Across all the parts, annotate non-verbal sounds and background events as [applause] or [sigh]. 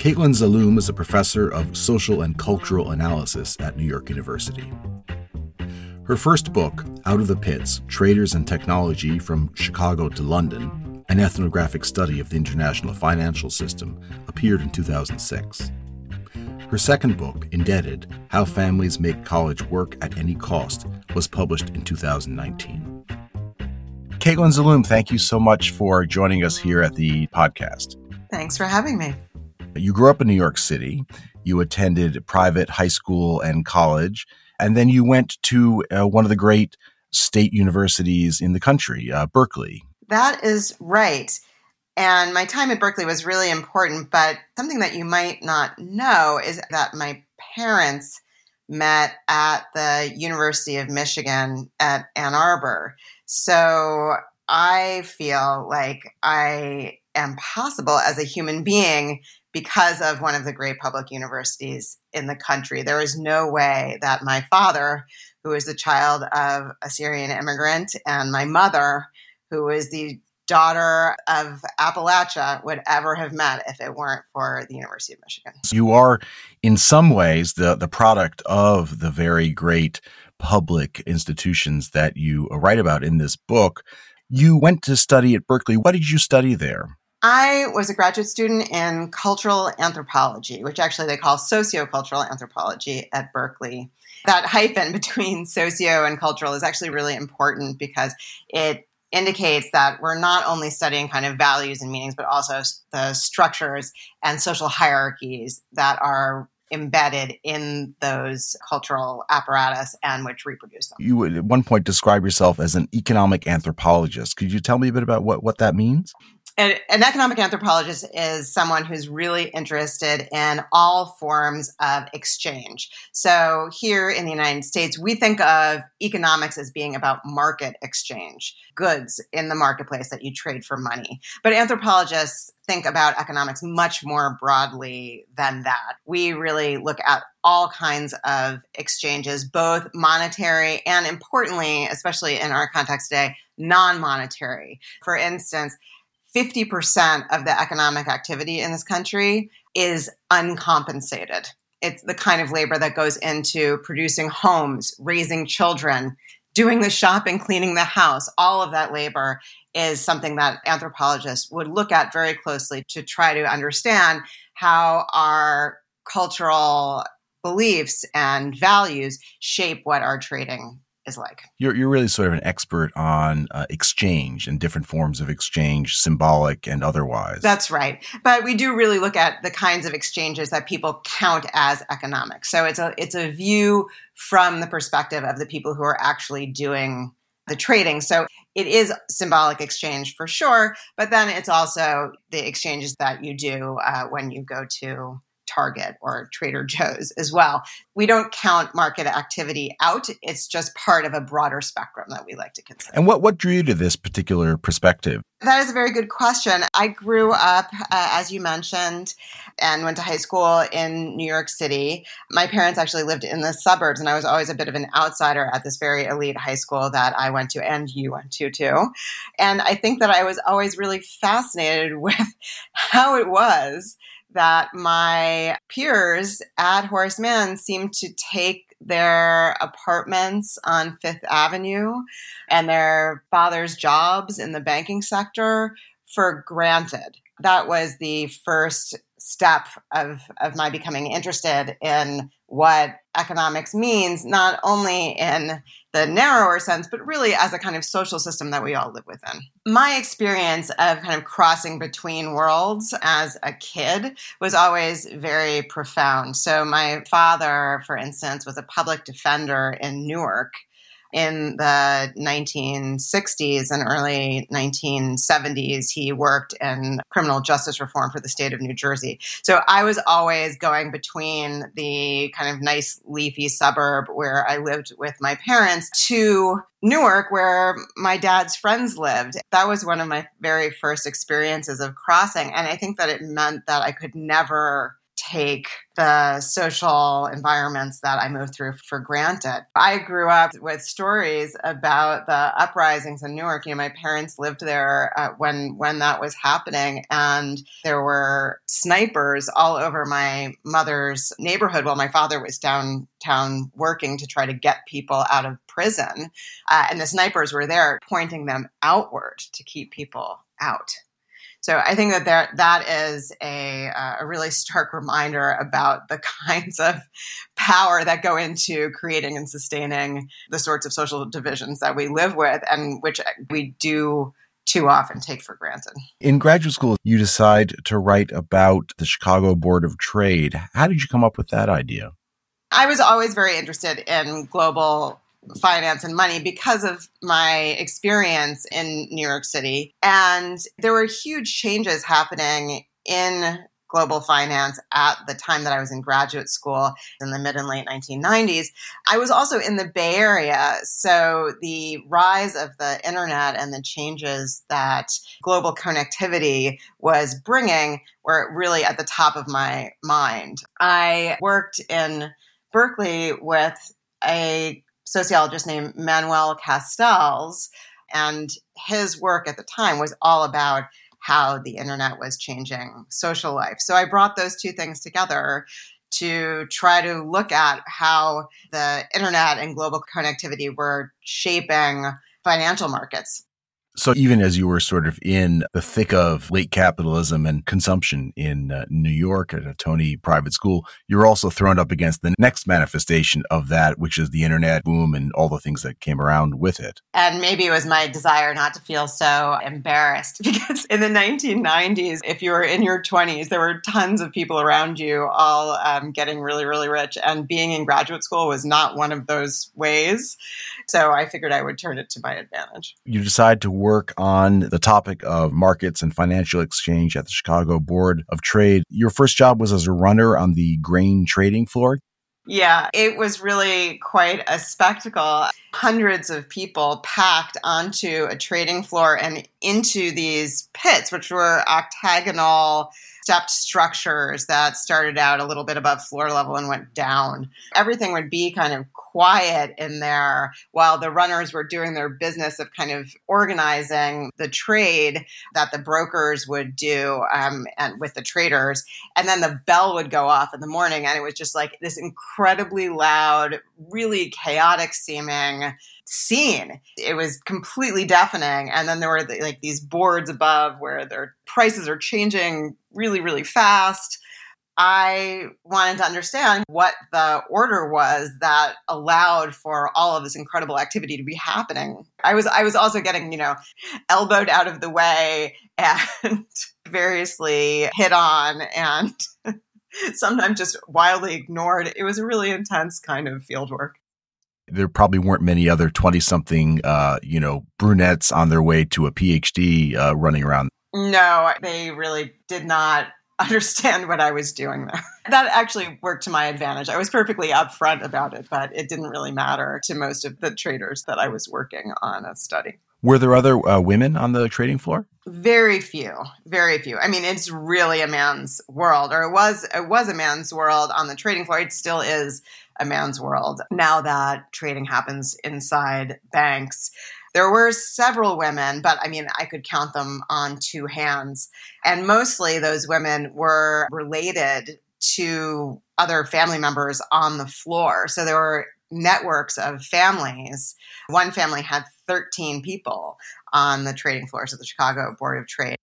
Caitlin Zaloom is a professor of social and cultural analysis at New York University. Her first book, Out of the Pits Traders and Technology from Chicago to London, an ethnographic study of the international financial system, appeared in 2006. Her second book, Indebted How Families Make College Work at Any Cost, was published in 2019. Caitlin Zaloom, thank you so much for joining us here at the podcast. Thanks for having me. You grew up in New York City. You attended private high school and college, and then you went to uh, one of the great state universities in the country, uh, Berkeley. That is right. And my time at Berkeley was really important, but something that you might not know is that my parents met at the University of Michigan at Ann Arbor. So I feel like I am possible as a human being because of one of the great public universities in the country. There is no way that my father, who is the child of a Syrian immigrant, and my mother, who is the daughter of Appalachia, would ever have met if it weren't for the University of Michigan. You are, in some ways, the, the product of the very great public institutions that you write about in this book. You went to study at Berkeley. What did you study there? I was a graduate student in cultural anthropology, which actually they call sociocultural anthropology at Berkeley. That hyphen [laughs] between socio and cultural is actually really important because it indicates that we're not only studying kind of values and meanings, but also the structures and social hierarchies that are embedded in those cultural apparatus and which reproduce them. You would at one point describe yourself as an economic anthropologist. Could you tell me a bit about what, what that means? An, an, economic anthropologist is someone who's really interested in all forms of exchange. So, here in the United States, we think of economics as being about market exchange, goods in the marketplace that you trade for money. But anthropologists think about economics much more broadly than that. We really look at all kinds of exchanges, both monetary and importantly, especially in our context today, non monetary. For instance, 50% of the economic activity in this country is uncompensated. It's the kind of labor that goes into producing homes, raising children, doing the shopping, cleaning the house. All of that labor is something that anthropologists would look at very closely to try to understand how our cultural beliefs and values shape what our trading is like. You're, you're really sort of an expert on uh, exchange and different forms of exchange, symbolic and otherwise. That's right. But we do really look at the kinds of exchanges that people count as economic. So it's a it's a view from the perspective of the people who are actually doing the trading. So it is symbolic exchange for sure, but then it's also the exchanges that you do uh, when you go to Target or Trader Joe's as well. We don't count market activity out. It's just part of a broader spectrum that we like to consider. And what, what drew you to this particular perspective? That is a very good question. I grew up, uh, as you mentioned, and went to high school in New York City. My parents actually lived in the suburbs, and I was always a bit of an outsider at this very elite high school that I went to, and you went to too. And I think that I was always really fascinated [laughs] with how it was that my peers at Horace Mann seemed to take their apartments on Fifth Avenue and their father's jobs in the banking sector for granted. That was the first step of, of my becoming interested in what economics means, not only in the narrower sense, but really as a kind of social system that we all live within. My experience of kind of crossing between worlds as a kid was always very profound. So, my father, for instance, was a public defender in Newark in the 1960s and early 1970s, he worked in criminal justice reform for the state of New Jersey. So I was always going between the kind of nice leafy suburb where I lived with my parents to Newark, where my dad's friends lived. That was one of my very first experiences of crossing. And I think that it meant that I could never take the social environments that I moved through for granted. I grew up with stories about the uprisings in Newark. You know, my parents lived there uh, when when that was happening, and there were snipers all over my mother's neighborhood while my father was downtown working to try to get people out of prison. Uh, and the snipers were there pointing them outward to keep people out. So I think that there, that is a, uh, a really stark reminder about the [laughs] kinds of power that go into creating and sustaining the sorts of social divisions that we live with and which we do too often take for granted. In graduate school, you decide to write about the Chicago Board of Trade. How did you come up with that idea? I was always very interested in global finance and money because of my experience in New York City. And there were huge changes happening in global finance at the time that I was in graduate school in the mid and late 1990s. I was also in the Bay Area, so the rise of the internet and the changes that global connectivity was bringing were really at the top of my mind. I worked in Berkeley with a sociologist named Manuel Castells. And his work at the time was all about how the internet was changing social life. So I brought those two things together to try to look at how the internet and global connectivity were shaping financial markets. So even as you were sort of in the thick of late capitalism and consumption in uh, New York at a Tony private school, you're also thrown up against the next manifestation of that, which is the internet boom and all the things that came around with it. And maybe it was my desire not to feel so embarrassed [laughs] because in the 1990s, if you were in your 20s, there were tons of people around you all um, getting really, really rich. And being in graduate school was not one of those ways. So I figured I would turn it to my advantage. You decide to work on the topic of markets and financial exchange at the Chicago Board of Trade. Your first job was as a runner on the grain trading floor. Yeah, it was really quite a spectacle. Hundreds of people packed onto a trading floor and into these pits, which were octagonal stepped structures that started out a little bit above floor level and went down. Everything would be kind of quiet in there while the runners were doing their business of kind of organizing the trade that the brokers would do um, and with the traders. And then the bell would go off in the morning, and it was just like this incredibly loud, really chaotic seeming scene. It was completely deafening. And then there were like these boards above where their prices are changing really, really fast. I wanted to understand what the order was that allowed for all of this incredible activity to be happening. I was I was also getting, you know, elbowed out of the way [laughs] and variously hit on and [laughs] sometimes just wildly ignored. It was a really intense kind of field work there probably weren't many other 20 something uh, you know brunettes on their way to a phd uh, running around no they really did not understand what I was doing there. That actually worked to my advantage. I was perfectly upfront about it, but it didn't really matter to most of the traders that I was working on a study. Were there other uh, women on the trading floor? Very few, very few. I mean, it's really a man's world, or it was. It was a man's world on the trading floor. It still is a man's world now that trading happens inside banks. There were several women, but I mean, I could count them on two hands. And mostly those women were related to other family members on the floor. So there were networks of families. One family had 13 people on the trading floors of the Chicago Board of Trade.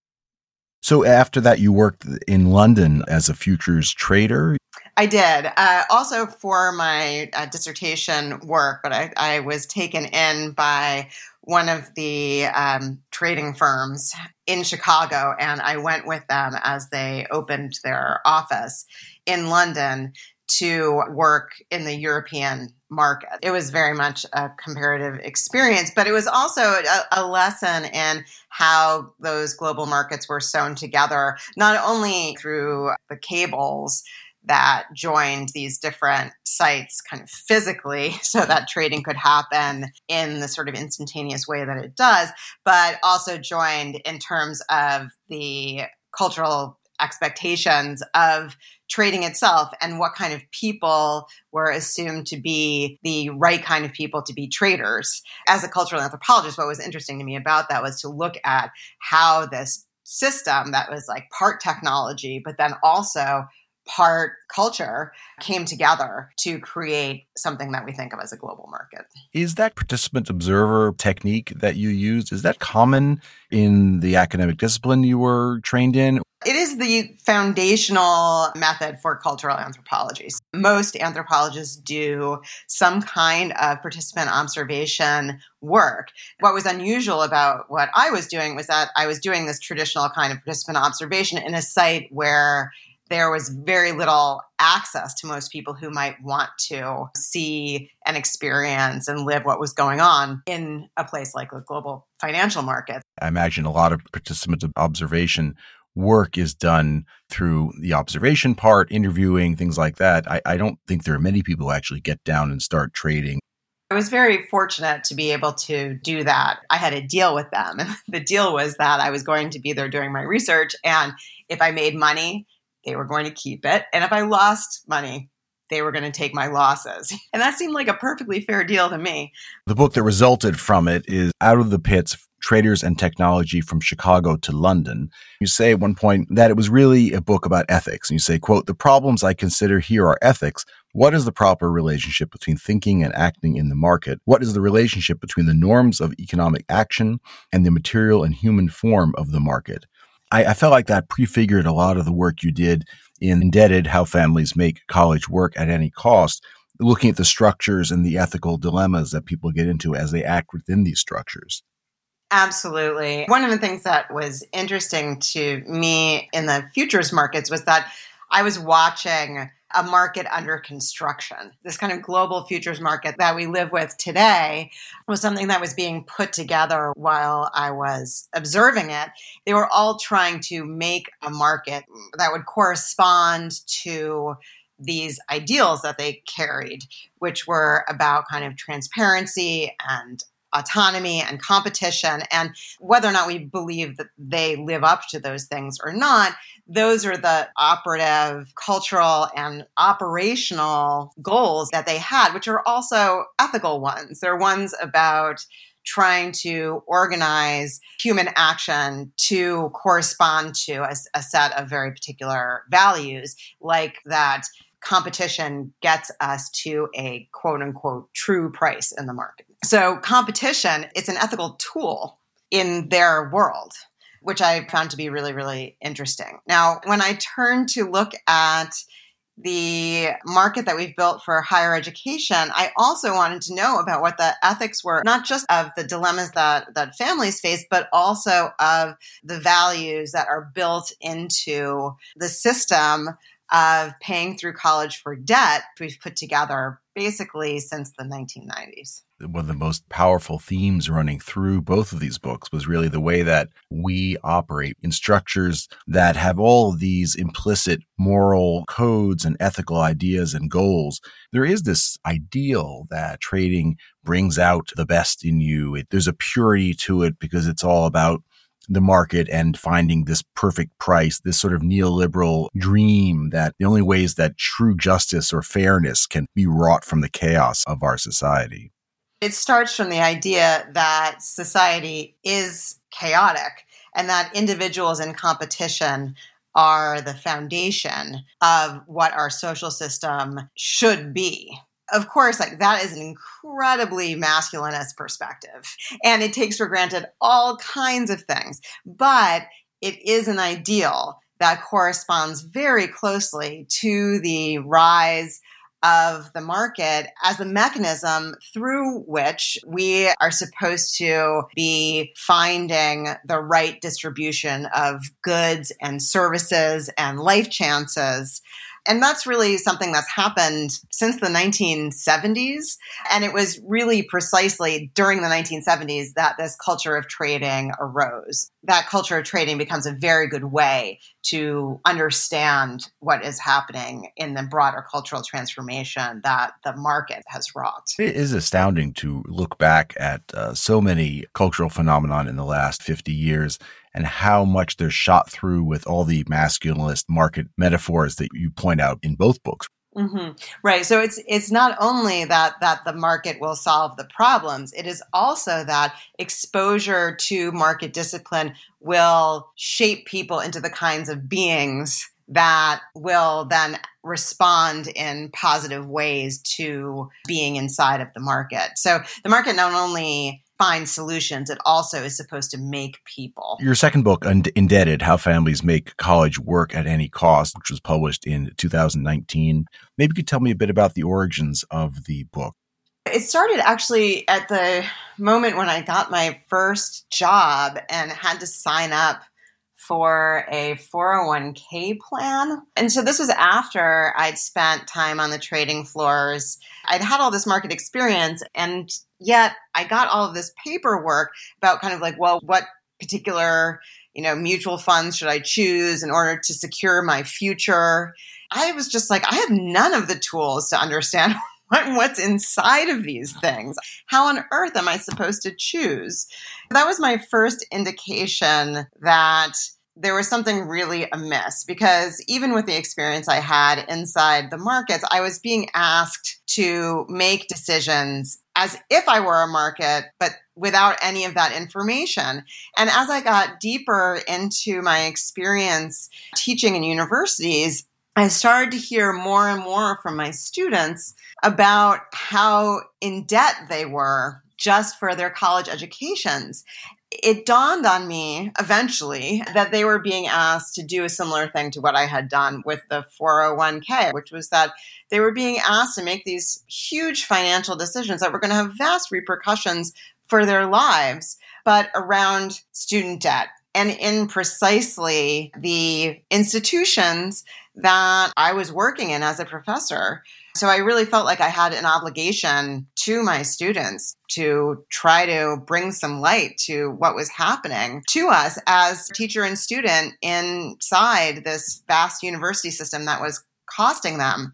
So after that, you worked in London as a futures trader. I did. Uh, also for my uh, dissertation work, but I, I, was taken in by one of the um, trading firms in Chicago, and I went with them as they opened their office in London to work in the European market. It was very much a comparative experience, but it was also a, a, lesson in how those global markets were sewn together, not only through the cables that joined these different sites kind of physically [laughs] so that trading could happen in the sort of instantaneous way that it does, but also joined in terms of the cultural expectations of trading itself and what kind of people were assumed to be the right kind of people to be traders. As a cultural anthropologist, what was interesting to me about that was to look at how this system that was like part technology, but then also part culture came together to create something that we think of as a global market. Is that participant observer technique that you used is that common in the academic discipline you were trained in? It is the foundational method for cultural anthropology. Most anthropologists do some kind of participant observation work. What was unusual about what I was doing was that I was doing this traditional kind of participant observation in a site where there was very little access to most people who might want to see and experience and live what was going on in a place like the global financial market. I imagine a lot of participant observation work is done through the observation part, interviewing, things like that. I, I don't think there are many people who actually get down and start trading I was very fortunate to be able to do that. I had a deal with them. And [laughs] the deal was that I was going to be there doing my research. And if I made money, they were going to keep it. And if I lost money, they were going to take my losses. [laughs] And that seemed like a perfectly fair deal to me. The book that resulted from it is Out of the Pits Traders and Technology from Chicago to London. You say at one point that it was really a book about ethics. And you say, quote, the problems I consider here are ethics. What is the proper relationship between thinking and acting in the market? What is the relationship between the norms of economic action and the material and human form of the market? I, I felt like that prefigured a lot of the work you did in Indebted How Families Make College Work at Any Cost, looking at the structures and the ethical dilemmas that people get into as they act within these structures. Absolutely. One of the things that was interesting to me in the futures markets was that I was watching a market under construction. This kind of global futures market that we live with today was something that was being put together while I was observing it. They were all trying to make a market that would correspond to these ideals that they carried, which were about kind of transparency and autonomy and competition. And whether or not we believe that they live up to those things or not, those are the operative cultural and operational goals that they had, which are also ethical ones. They're ones about trying to organize human action to correspond to a, a set of very particular values, like that competition gets us to a quote unquote true price in the market. So competition, it's an ethical tool in their world, which I found to be really, really interesting. Now, when I turn to look at the market that we've built for higher education, I also wanted to know about what the ethics were, not just of the dilemmas that, that families face, but also of the values that are built into the system of paying through college for debt we've put together basically since the 1990s. One of the most powerful themes running through both of these books was really the way that we operate in structures that have all these implicit moral codes and ethical ideas and goals. There is this ideal that trading brings out the best in you. It, there's a purity to it because it's all about the market and finding this perfect price, this sort of neoliberal dream that the only ways that true justice or fairness can be wrought from the chaos of our society. It starts from the idea that society is chaotic and that individuals in competition are the foundation of what our social system should be of course, like that is an incredibly masculinist perspective. And it takes for granted all kinds of things. But it is an ideal that corresponds very closely to the rise of the market as the mechanism through which we are supposed to be finding the right distribution of goods and services and life chances and that's really something that's happened since the 1970s. And it was really precisely during the 1970s that this culture of trading arose. That culture of trading becomes a very good way to understand what is happening in the broader cultural transformation that the market has wrought. It is astounding to look back at uh, so many cultural phenomenon in the last 50 years and how much they're shot through with all the masculinist market metaphors that you point out in both books. Mm-hmm. Right. So it's it's not only that that the market will solve the problems. It is also that exposure to market discipline will shape people into the kinds of beings that will then respond in positive ways to being inside of the market. So the market not only find solutions. It also is supposed to make people. Your second book, Indebted How Families Make College Work at Any Cost, which was published in 2019. Maybe you could tell me a bit about the origins of the book. It started actually at the moment when I got my first job and had to sign up for a 401k plan. And so this was after I'd spent time on the trading floors. I'd had all this market experience, and yet I got all of this paperwork about kind of like, well, what particular you know mutual funds should I choose in order to secure my future. I was just like, I have none of the tools to understand [laughs] what's inside of these things. How on earth am I supposed to choose? That was my first indication that there was something really amiss because even with the experience I had inside the markets, I was being asked to make decisions as if I were a market, but without any of that information. And as I got deeper into my experience teaching in universities, I started to hear more and more from my students about how in debt they were just for their college educations. It dawned on me eventually that they were being asked to do a similar thing to what I had done with the 401k, which was that they were being asked to make these huge financial decisions that were going to have vast repercussions for their lives, but around student debt and in precisely the institutions that I was working in as a professor. So I really felt like I had an obligation to my students to try to bring some light to what was happening to us as teacher and student inside this vast university system that was costing them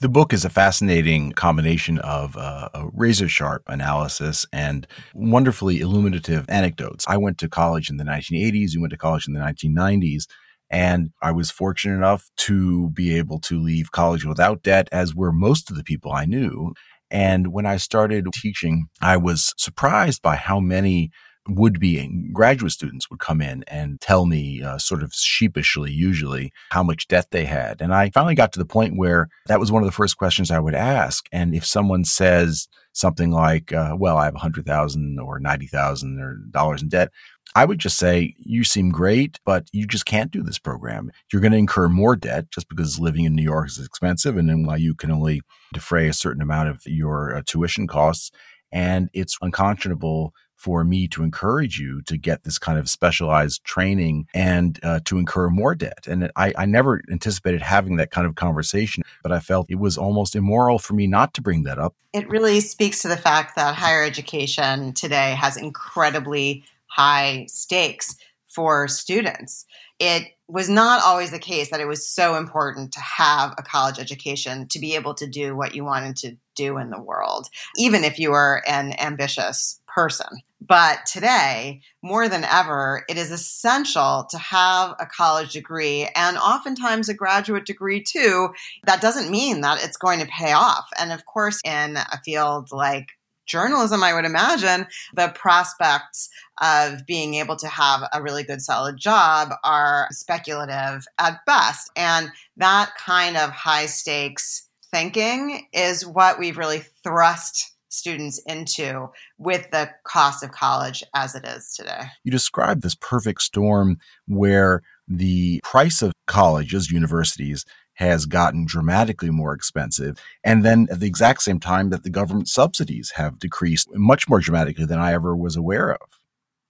the book is a fascinating combination of uh, a razor sharp analysis and wonderfully illuminative anecdotes. I went to college in the 1980s, you went to college in the 1990s. And I was fortunate enough to be able to leave college without debt, as were most of the people I knew. And when I started teaching, I was surprised by how many would be graduate students would come in and tell me, uh, sort of sheepishly, usually, how much debt they had. And I finally got to the point where that was one of the first questions I would ask. And if someone says something like, uh, "Well, I have a hundred thousand or ninety thousand or dollars in debt," I would just say, "You seem great, but you just can't do this program. You're going to incur more debt just because living in New York is expensive, and you can only defray a certain amount of your uh, tuition costs." And it's unconscionable for me to encourage you to get this kind of specialized training and uh, to incur more debt. And I, I never anticipated having that kind of conversation, but I felt it was almost immoral for me not to bring that up. It really speaks to the fact that higher education today has incredibly high stakes for students. It was not always the case that it was so important to have a college education to be able to do what you wanted to do in the world, even if you were an ambitious person. But today, more than ever, it is essential to have a college degree and oftentimes a graduate degree too. That doesn't mean that it's going to pay off. And of course, in a field like journalism, I would imagine, the prospects of being able to have a really good, solid job are speculative at best. And that kind of high stakes thinking is what we've really thrust students into with the cost of college as it is today. You described this perfect storm where the price of colleges, universities, has gotten dramatically more expensive. And then at the exact same time that the government subsidies have decreased much more dramatically than I ever was aware of.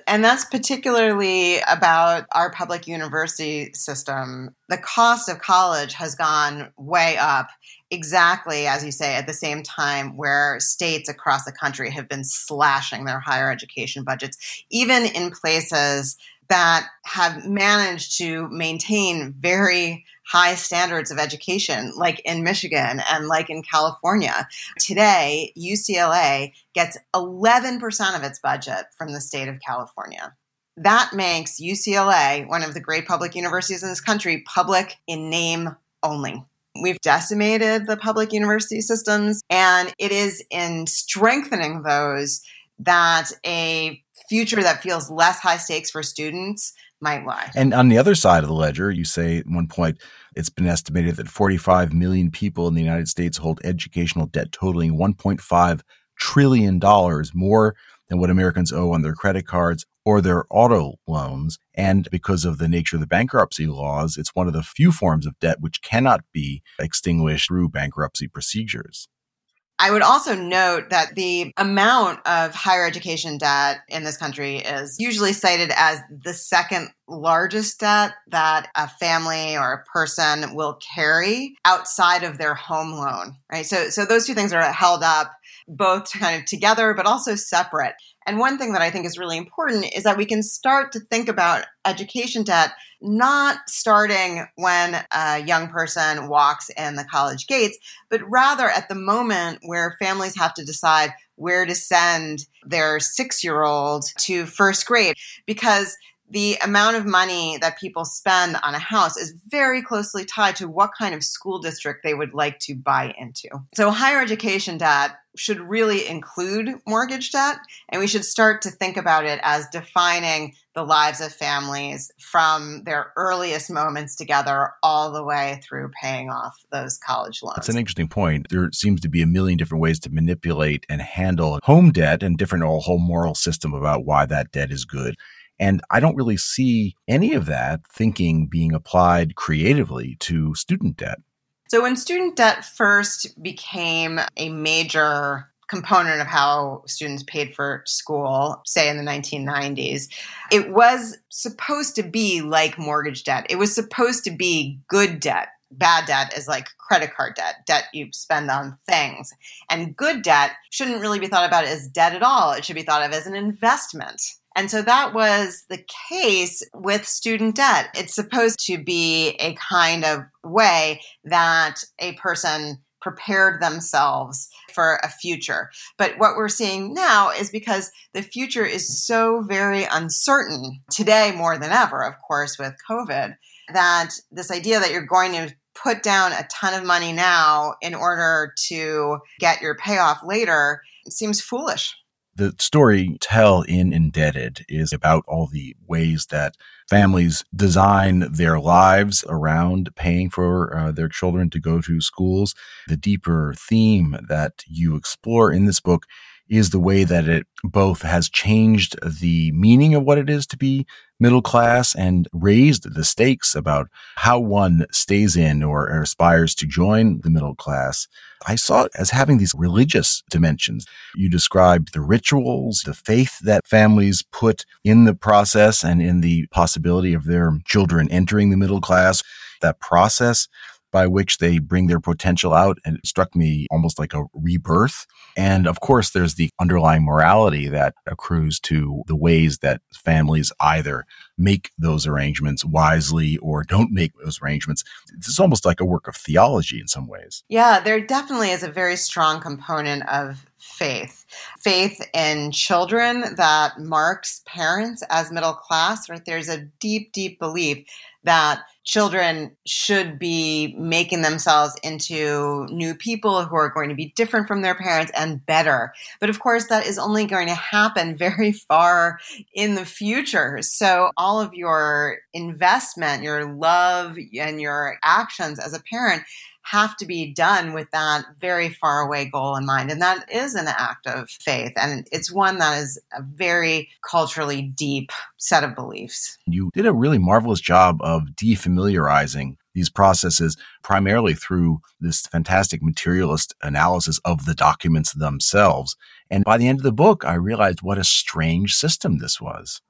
And that's particularly about our public university system. The cost of college has gone way up, exactly as you say, at the same time where states across the country have been slashing their higher education budgets, even in places that have managed to maintain very high standards of education, like in Michigan and like in California. Today, UCLA gets 11% of its budget from the state of California. That makes UCLA, one of the great public universities in this country, public in name only. We've decimated the public university systems, and it is in strengthening those that a future that feels less high stakes for students might lie. And on the other side of the ledger, you say at one point it's been estimated that 45 million people in the United States hold educational debt totaling 1.5 trillion dollars more than what Americans owe on their credit cards or their auto loans. And because of the nature of the bankruptcy laws, it's one of the few forms of debt which cannot be extinguished through bankruptcy procedures. I would also note that the amount of higher education debt in this country is usually cited as the second largest debt that a family or a person will carry outside of their home loan, right? So, so those two things are held up both kind of together, but also separate. And one thing that I think is really important is that we can start to think about education debt not starting when a young person walks in the college gates, but rather at the moment where families have to decide where to send their six year old to first grade. Because the amount of money that people spend on a house is very closely tied to what kind of school district they would like to buy into. So, higher education debt should really include mortgage debt, and we should start to think about it as defining the lives of families from their earliest moments together all the way through paying off those college loans. That's an interesting point. There seems to be a million different ways to manipulate and handle home debt and different whole moral system about why that debt is good. And I don't really see any of that thinking being applied creatively to student debt. So, when student debt first became a major component of how students paid for school, say in the 1990s, it was supposed to be like mortgage debt. It was supposed to be good debt. Bad debt is like credit card debt, debt you spend on things. And good debt shouldn't really be thought about as debt at all. It should be thought of as an investment. And so that was the case with student debt. It's supposed to be a kind of way that a person prepared themselves for a future. But what we're seeing now is because the future is so very uncertain today more than ever, of course, with COVID, that this idea that you're going to put down a ton of money now in order to get your payoff later seems foolish the story tell in Indebted is about all the ways that families design their lives around paying for uh, their children to go to schools. The deeper theme that you explore in this book is the way that it both has changed the meaning of what it is to be middle class and raised the stakes about how one stays in or aspires to join the middle class. I saw it as having these religious dimensions. You described the rituals, the faith that families put in the process and in the possibility of their children entering the middle class. That process by which they bring their potential out. And it struck me almost like a rebirth. And of course, there's the underlying morality that accrues to the ways that families either make those arrangements wisely or don't make those arrangements. It's almost like a work of theology in some ways. Yeah, there definitely is a very strong component of faith. Faith in children that marks parents as middle class, right? There's a deep, deep belief that children should be making themselves into new people who are going to be different from their parents and better. But of course, that is only going to happen [laughs] very far in the future. So, all of your investment, your love, and your actions as a parent have to be done with that very far away goal in mind. And that is an act of faith. And it's one that is a very culturally deep set of beliefs. You did a really marvelous job of defamiliarizing these processes primarily through this fantastic materialist analysis of the documents themselves. And by the end of the book, I realized what a strange system this was.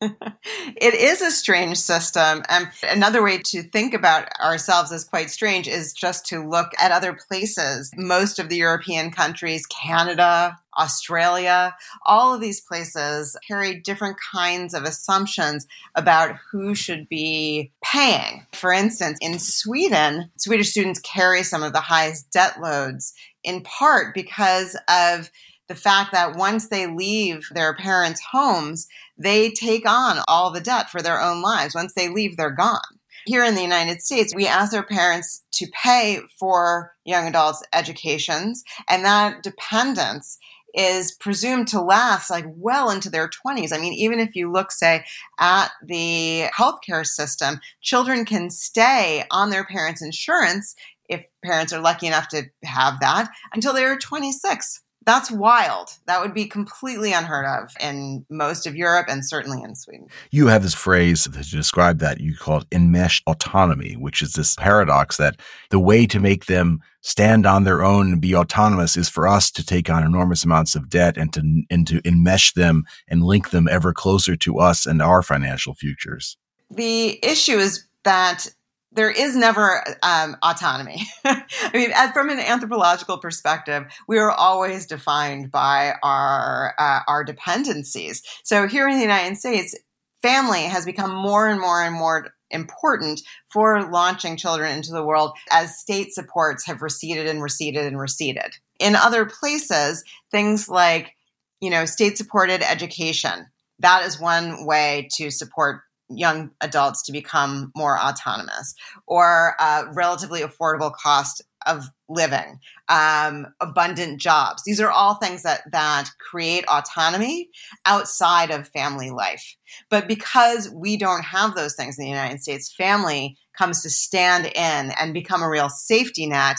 It is a strange system. And another way to think about ourselves as quite strange is just to look at other places. Most of the European countries, Canada, Australia, all of these places carry different kinds of assumptions about who should be paying. For instance, in Sweden, Swedish students carry some of the highest debt loads in part because of the fact that once they leave their parents' homes, they take on all the debt for their own lives. Once they leave, they're gone. Here in the United States, we ask their parents to pay for young adults' educations, and that dependence is presumed to last like well into their 20s. I mean, even if you look, say, at the healthcare system, children can stay on their parents' insurance if parents are lucky enough to have that until they're 26. That's wild. That would be completely unheard of in most of Europe and certainly in Sweden. You have this phrase to describe that you call it enmeshed autonomy, which is this paradox that the way to make them stand on their own and be autonomous is for us to take on enormous amounts of debt and to and to enmesh them and link them ever closer to us and our financial futures. The issue is that there is never um, autonomy. [laughs] I mean, from an anthropological perspective, we are always defined by our uh, our dependencies. So here in the United States, family has become more and more and more important for launching children into the world as state supports have receded and receded and receded. In other places, things like you know state supported education that is one way to support young adults to become more autonomous or uh, relatively affordable cost of living um, abundant jobs these are all things that that create autonomy outside of family life but because we don't have those things in the united states family comes to stand in and become a real safety net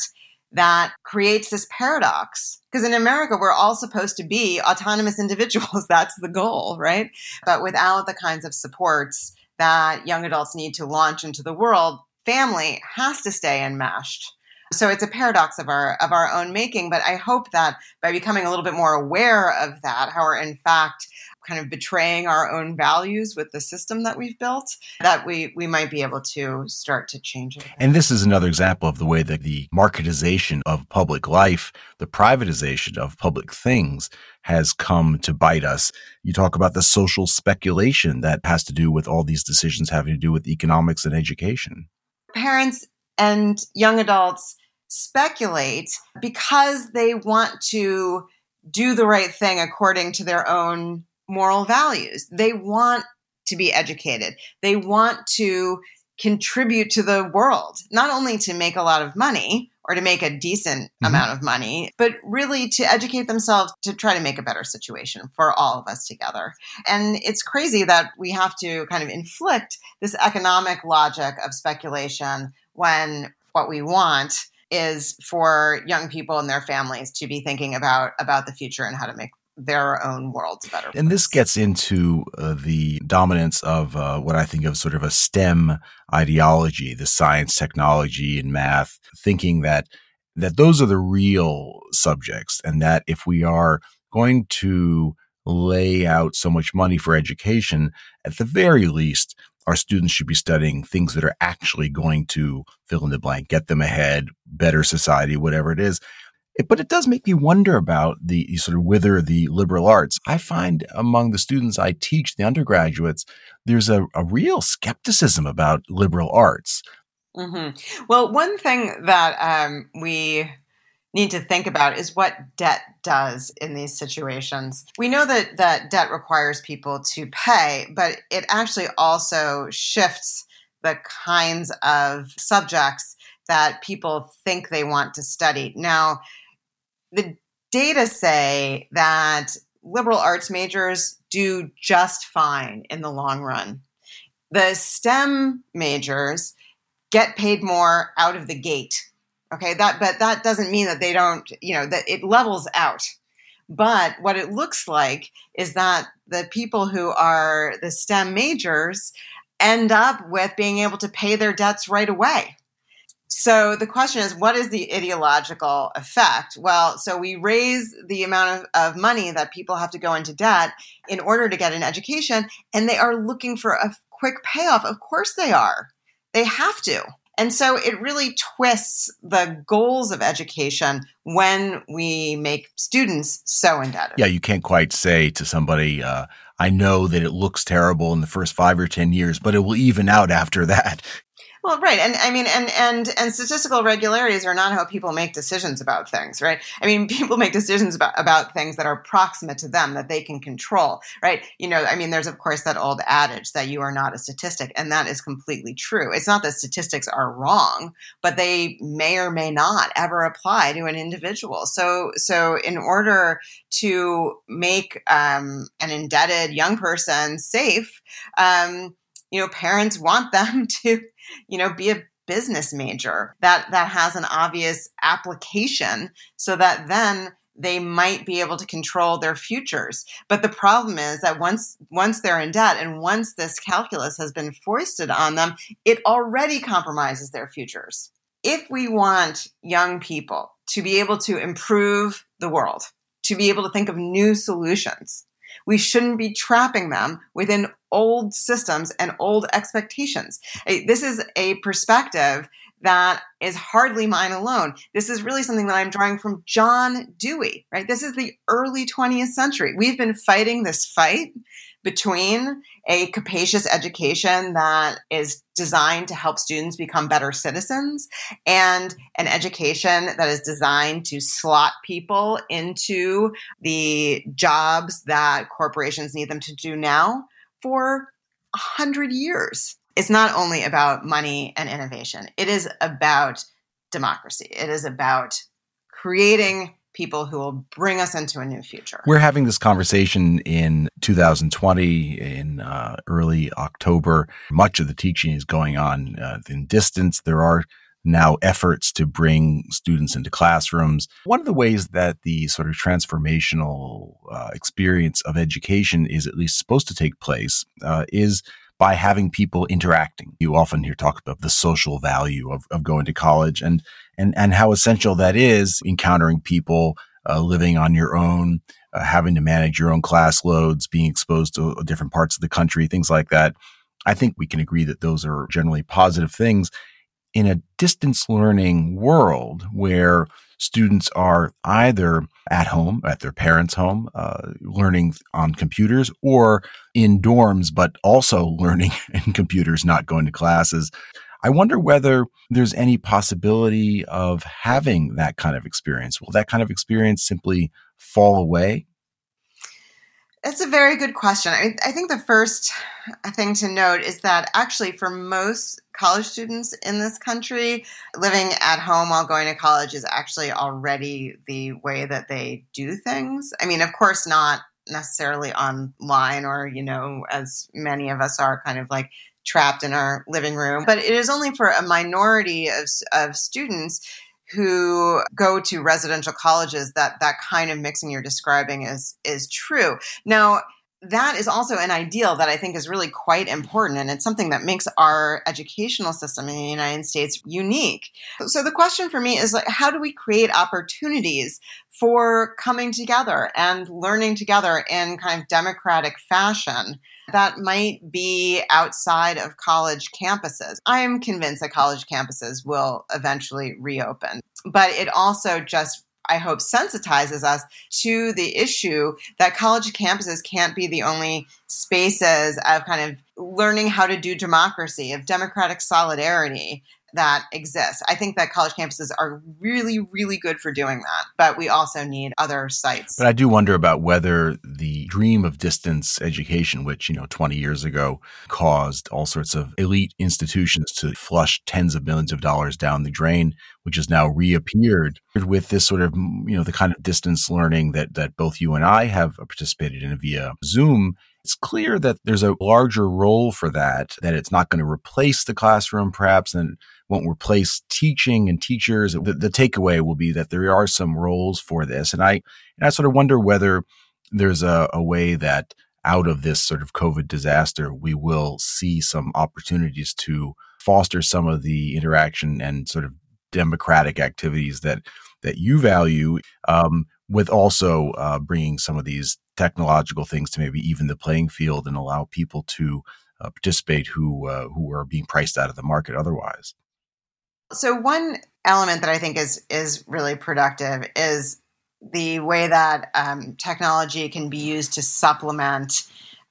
that creates this paradox. Because in America, we're all supposed to be autonomous [laughs] individuals. That's the goal, right? But without the kinds of supports that young adults need to launch into the world, family has to stay enmeshed. So it's a paradox of our of our own making, but I hope that by becoming a little bit more aware of that, how we're in fact kind of betraying our own values with the system that we've built, that we we might be able to start to change it. And this is another example of the way that the marketization of public life, the privatization of public things has come to bite us. You talk about the social speculation that has to do with all these decisions having to do with economics and education. Parents and young adults speculate because they want to do the right thing according to their own moral values. They want to be educated. They want to contribute to the world, not only to make a lot of money or to make a decent mm-hmm. amount of money, but really to educate themselves to try to make a better situation for all of us together. And it's crazy that we have to kind of inflict this economic logic of speculation when what we want is for young people and their families to be thinking about about the future and how to make their own worlds better. And this gets into uh, the dominance of uh, what I think of sort of a STEM ideology, the science, technology, and math, thinking that that those are the real subjects, and that if we are going to lay out so much money for education, at the very least, our students should be studying things that are actually going to fill in the blank, get them ahead, better society, whatever it is. It, but it does make me wonder about the sort of wither the liberal arts. I find among the students I teach, the undergraduates, there's a, a real skepticism about liberal arts. Mm-hmm. Well, one thing that um, we need to think about is what debt does in these situations. We know that that debt requires people to pay, but it actually also shifts the kinds of subjects that people think they want to study. Now, the data say that liberal arts majors do just fine in the long run. The STEM majors get paid more out of the gate. Okay, that but that doesn't mean that they don't, you know, that it levels out. But what it looks like is that the people who are the STEM majors end up with being able to pay their debts right away. So the question is, what is the ideological effect? Well, so we raise the amount of, of money that people have to go into debt in order to get an education, and they are looking for a quick payoff. Of course they are. They have to. And so it really twists the goals of education when we make students so indebted. Yeah, you can't quite say to somebody, uh, I know that it looks terrible in the first five or 10 years, but it will even out after that. Well, right, and I mean, and and and statistical regularities are not how people make decisions about things, right? I mean, [laughs] people make decisions about about things that are proximate to them that they can control, right? You know, I mean, there's of course that old adage that you are not a statistic, and that is completely true. It's not that statistics are wrong, but they may or may not ever apply to an individual. So, so in order to make um, an indebted young person safe. Um, you know, parents want them [laughs] to, you know, be a business major that that has an obvious application so that then they might be able to control their futures. But the problem is that once once they're in debt and once this calculus has been foisted on them, it already compromises their futures. If we want young people to be able to improve the world, to be able to think of new solutions, we shouldn't be trapping them within old systems and old expectations. This is a perspective that is hardly mine alone. This is really something that I'm drawing from John Dewey, right? This is the early 20th century. We've been fighting this fight between a capacious education that is designed to help students become better citizens and an education that is designed to slot people into the jobs that corporations need them to do now for a hundred years. It's not only about money and innovation. It is about democracy. It is about creating people who will bring us into a new future. We're having this conversation in 2020 in uh, early October. Much of the teaching is going on uh, in distance. There are now efforts to bring students into classrooms. One of the ways that the sort of transformational uh, experience of education is at least supposed to take place uh, is by having people interacting. You often hear talk about the social value of, of going to college and, and, and how essential that is encountering people, uh, living on your own, uh, having to manage your own class loads, being exposed to different parts of the country, things like that. I think we can agree that those are generally positive things. In a distance learning world where students are either at home, at their parents' home, uh, learning on computers, or in dorms, but also [laughs] learning in computers, not going to classes. I wonder whether there's any possibility of having that kind of experience. Will that kind of experience simply fall away? It's a very good question. I, I, think the first thing to note is that actually, for most college students in this country, living at home while going to college is actually already the way that they do things. I mean, of course, not necessarily online or, you know, as many of us are kind of like trapped in our living room, but it is only for a minority of, of students who go to residential colleges that that kind of mixing you're describing is is true. Now, that is also an ideal that I think is really quite important. And it's something that makes our educational system in the United States unique. So the question for me is like, how do we create opportunities for coming together and learning together in kind of democratic fashion that might be outside of college campuses? I am convinced that college campuses will eventually reopen, but it also just I hope, sensitizes us to the issue that college campuses can't be the only spaces of kind of learning how to do democracy, of democratic solidarity, that exists. I think that college campuses are really, really good for doing that, but we also need other sites. But I do wonder about whether the dream of distance education, which, you know, 20 years ago caused all sorts of elite institutions to flush tens of millions of dollars down the drain, which has now reappeared with this sort of, you know, the kind of distance learning that, that both you and I have participated in via Zoom it's clear that there's a larger role for that, that it's not going to replace the classroom, perhaps, and won't replace teaching and teachers. The, the takeaway will be that there are some roles for this. And I, and I sort of wonder whether there's a, a way that out of this sort of COVID disaster, we will see some opportunities to foster some of the interaction and sort of democratic activities that that you value, um, with also uh, bringing some of these technological things to maybe even the playing field and allow people to uh, participate who uh, who are being priced out of the market otherwise. So one element that I think is is really productive is the way that um, technology can be used to supplement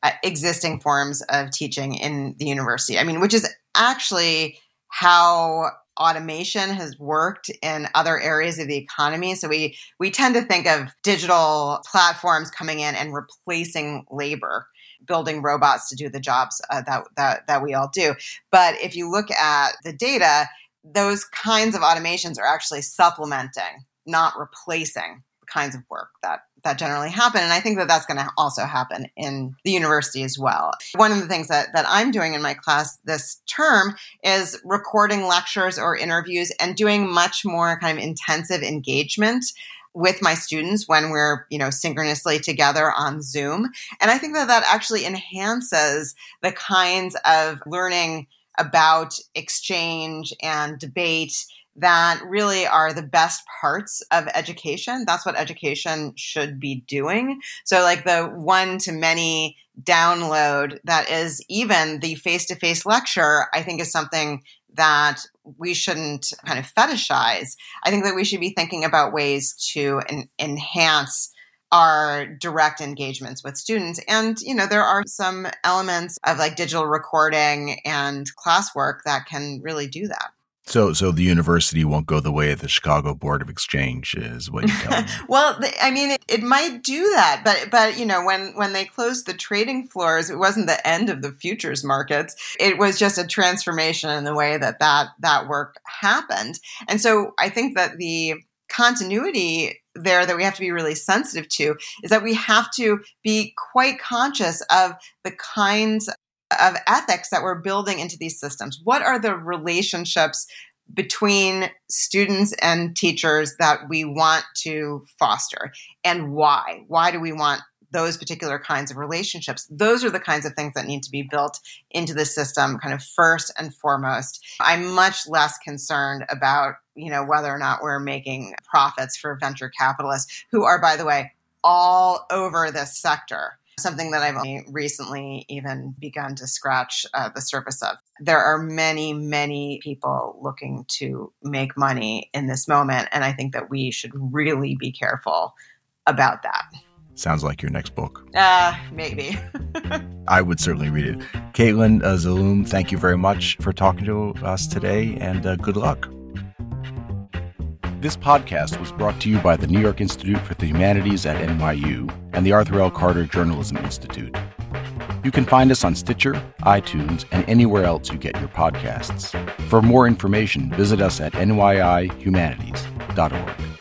uh, existing forms of teaching in the university. I mean, which is actually how automation has worked in other areas of the economy. So we we tend to think of digital platforms coming in and replacing labor, building robots to do the jobs uh, that, that that we all do. But if you look at the data, those kinds of automations are actually supplementing, not replacing the kinds of work that that generally happen. And i think that that's going to also happen in the university as well. One of the things that, that i'm doing in my class this term is recording lectures or interviews and doing much more kind of intensive engagement with my students when we're you know synchronously together on zoom. And i think that that actually enhances the kinds of learning about exchange and debate that really are the best parts of education. That's what education should be doing. So, like the one to many download that is even the face to face lecture, I think is something that we shouldn't kind of fetishize. I think that we should be thinking about ways to en- enhance our direct engagements with students. And, you know, there are some elements of like digital recording and classwork that can really do that. So, so the university won't go the way of the Chicago Board of Exchange, is what you tell me. [laughs] well, I mean, it, it, might do that, but but you know, when when they closed the trading floors, it wasn't the end of the futures markets. It was just a transformation in the way that that that work happened. And so, I think that the continuity there that we have to be really sensitive to is that we have to be quite conscious of the kinds of ethics that we're building into these systems. What are the relationships between students and teachers that we want to foster and why? Why do we want those particular kinds of relationships? Those are the kinds of things that need to be built into the system kind of first and foremost. I'm much less concerned about, you know, whether or not we're making profits for venture capitalists who are by the way all over this sector something that I've only recently even begun to scratch uh, the surface of. There are many, many people looking to make money in this moment, and I think that we should really be careful about that. Sounds like your next book. Uh, maybe. [laughs] I would certainly read it. Caitlin uh, Zaloom, thank you very much for talking to us today, and uh, good luck. This podcast was brought to you by the New York Institute for the Humanities at NYU and the Arthur L. Carter Journalism Institute. You can find us on Stitcher, iTunes, and anywhere else you get your podcasts. For more information, visit us at nyihumanities.org.